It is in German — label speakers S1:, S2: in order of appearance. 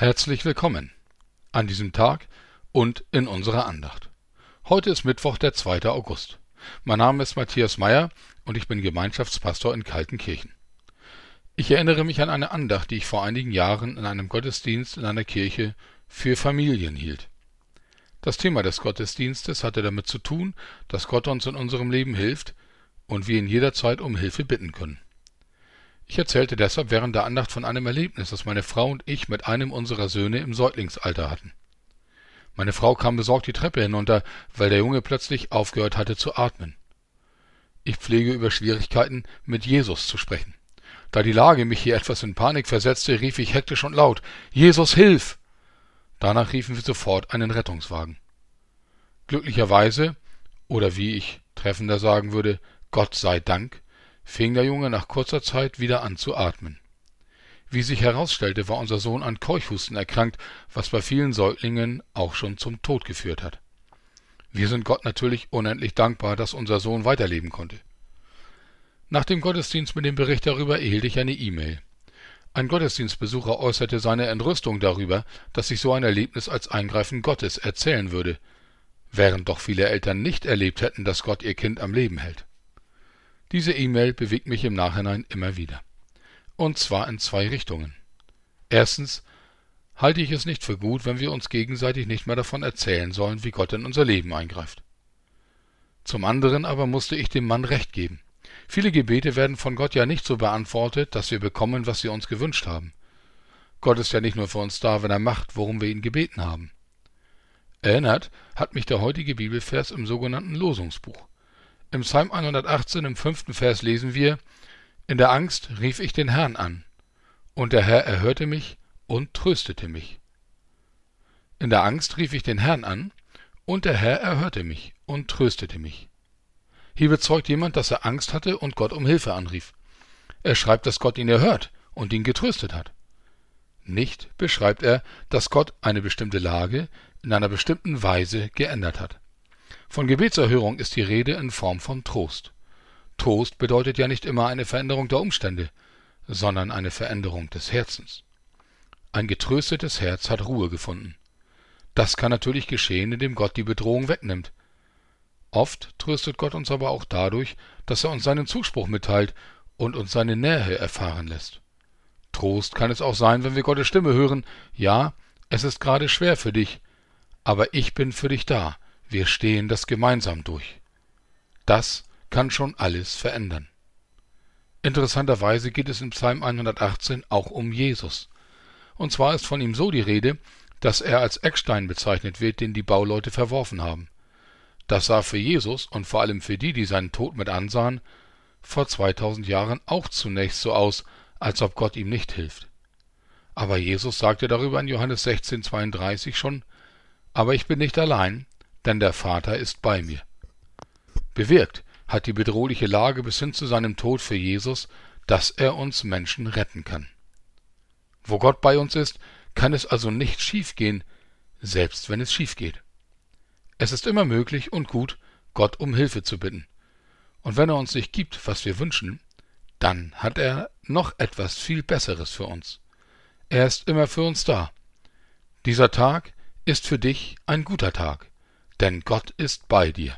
S1: Herzlich willkommen an diesem Tag und in unserer Andacht. Heute ist Mittwoch, der 2. August. Mein Name ist Matthias Meyer und ich bin Gemeinschaftspastor in Kaltenkirchen. Ich erinnere mich an eine Andacht, die ich vor einigen Jahren in einem Gottesdienst in einer Kirche für Familien hielt. Das Thema des Gottesdienstes hatte damit zu tun, dass Gott uns in unserem Leben hilft und wir ihn jederzeit um Hilfe bitten können. Ich erzählte deshalb während der Andacht von einem Erlebnis, das meine Frau und ich mit einem unserer Söhne im Säuglingsalter hatten. Meine Frau kam besorgt die Treppe hinunter, weil der Junge plötzlich aufgehört hatte zu atmen. Ich pflege über Schwierigkeiten, mit Jesus zu sprechen. Da die Lage mich hier etwas in Panik versetzte, rief ich hektisch und laut Jesus, hilf. Danach riefen wir sofort einen Rettungswagen. Glücklicherweise, oder wie ich treffender sagen würde, Gott sei Dank, fing der Junge nach kurzer Zeit wieder an zu atmen. Wie sich herausstellte, war unser Sohn an Keuchhusten erkrankt, was bei vielen Säuglingen auch schon zum Tod geführt hat. Wir sind Gott natürlich unendlich dankbar, dass unser Sohn weiterleben konnte. Nach dem Gottesdienst mit dem Bericht darüber erhielt ich eine E-Mail. Ein Gottesdienstbesucher äußerte seine Entrüstung darüber, dass sich so ein Erlebnis als Eingreifen Gottes erzählen würde, während doch viele Eltern nicht erlebt hätten, dass Gott ihr Kind am Leben hält. Diese E-Mail bewegt mich im Nachhinein immer wieder. Und zwar in zwei Richtungen. Erstens halte ich es nicht für gut, wenn wir uns gegenseitig nicht mehr davon erzählen sollen, wie Gott in unser Leben eingreift. Zum anderen aber musste ich dem Mann recht geben. Viele Gebete werden von Gott ja nicht so beantwortet, dass wir bekommen, was wir uns gewünscht haben. Gott ist ja nicht nur für uns da, wenn er macht, worum wir ihn gebeten haben. Erinnert hat mich der heutige Bibelvers im sogenannten Losungsbuch. Im Psalm 118 im fünften Vers lesen wir, In der Angst rief ich den Herrn an, und der Herr erhörte mich und tröstete mich. In der Angst rief ich den Herrn an, und der Herr erhörte mich und tröstete mich. Hier bezeugt jemand, dass er Angst hatte und Gott um Hilfe anrief. Er schreibt, dass Gott ihn erhört und ihn getröstet hat. Nicht beschreibt er, dass Gott eine bestimmte Lage in einer bestimmten Weise geändert hat. Von Gebetserhörung ist die Rede in Form von Trost. Trost bedeutet ja nicht immer eine Veränderung der Umstände, sondern eine Veränderung des Herzens. Ein getröstetes Herz hat Ruhe gefunden. Das kann natürlich geschehen, indem Gott die Bedrohung wegnimmt. Oft tröstet Gott uns aber auch dadurch, dass er uns seinen Zuspruch mitteilt und uns seine Nähe erfahren lässt. Trost kann es auch sein, wenn wir Gottes Stimme hören, ja, es ist gerade schwer für dich, aber ich bin für dich da, wir stehen das gemeinsam durch. Das kann schon alles verändern. Interessanterweise geht es in Psalm 118 auch um Jesus. Und zwar ist von ihm so die Rede, dass er als Eckstein bezeichnet wird, den die Bauleute verworfen haben. Das sah für Jesus und vor allem für die, die seinen Tod mit ansahen, vor 2000 Jahren auch zunächst so aus, als ob Gott ihm nicht hilft. Aber Jesus sagte darüber in Johannes 16,32 schon: Aber ich bin nicht allein, denn der Vater ist bei mir. Bewirkt hat die bedrohliche Lage bis hin zu seinem Tod für Jesus, dass er uns Menschen retten kann. Wo Gott bei uns ist, kann es also nicht schiefgehen, selbst wenn es schief geht. Es ist immer möglich und gut, Gott um Hilfe zu bitten. Und wenn er uns nicht gibt, was wir wünschen, dann hat er noch etwas viel Besseres für uns. Er ist immer für uns da. Dieser Tag ist für dich ein guter Tag denn Gott ist bei dir.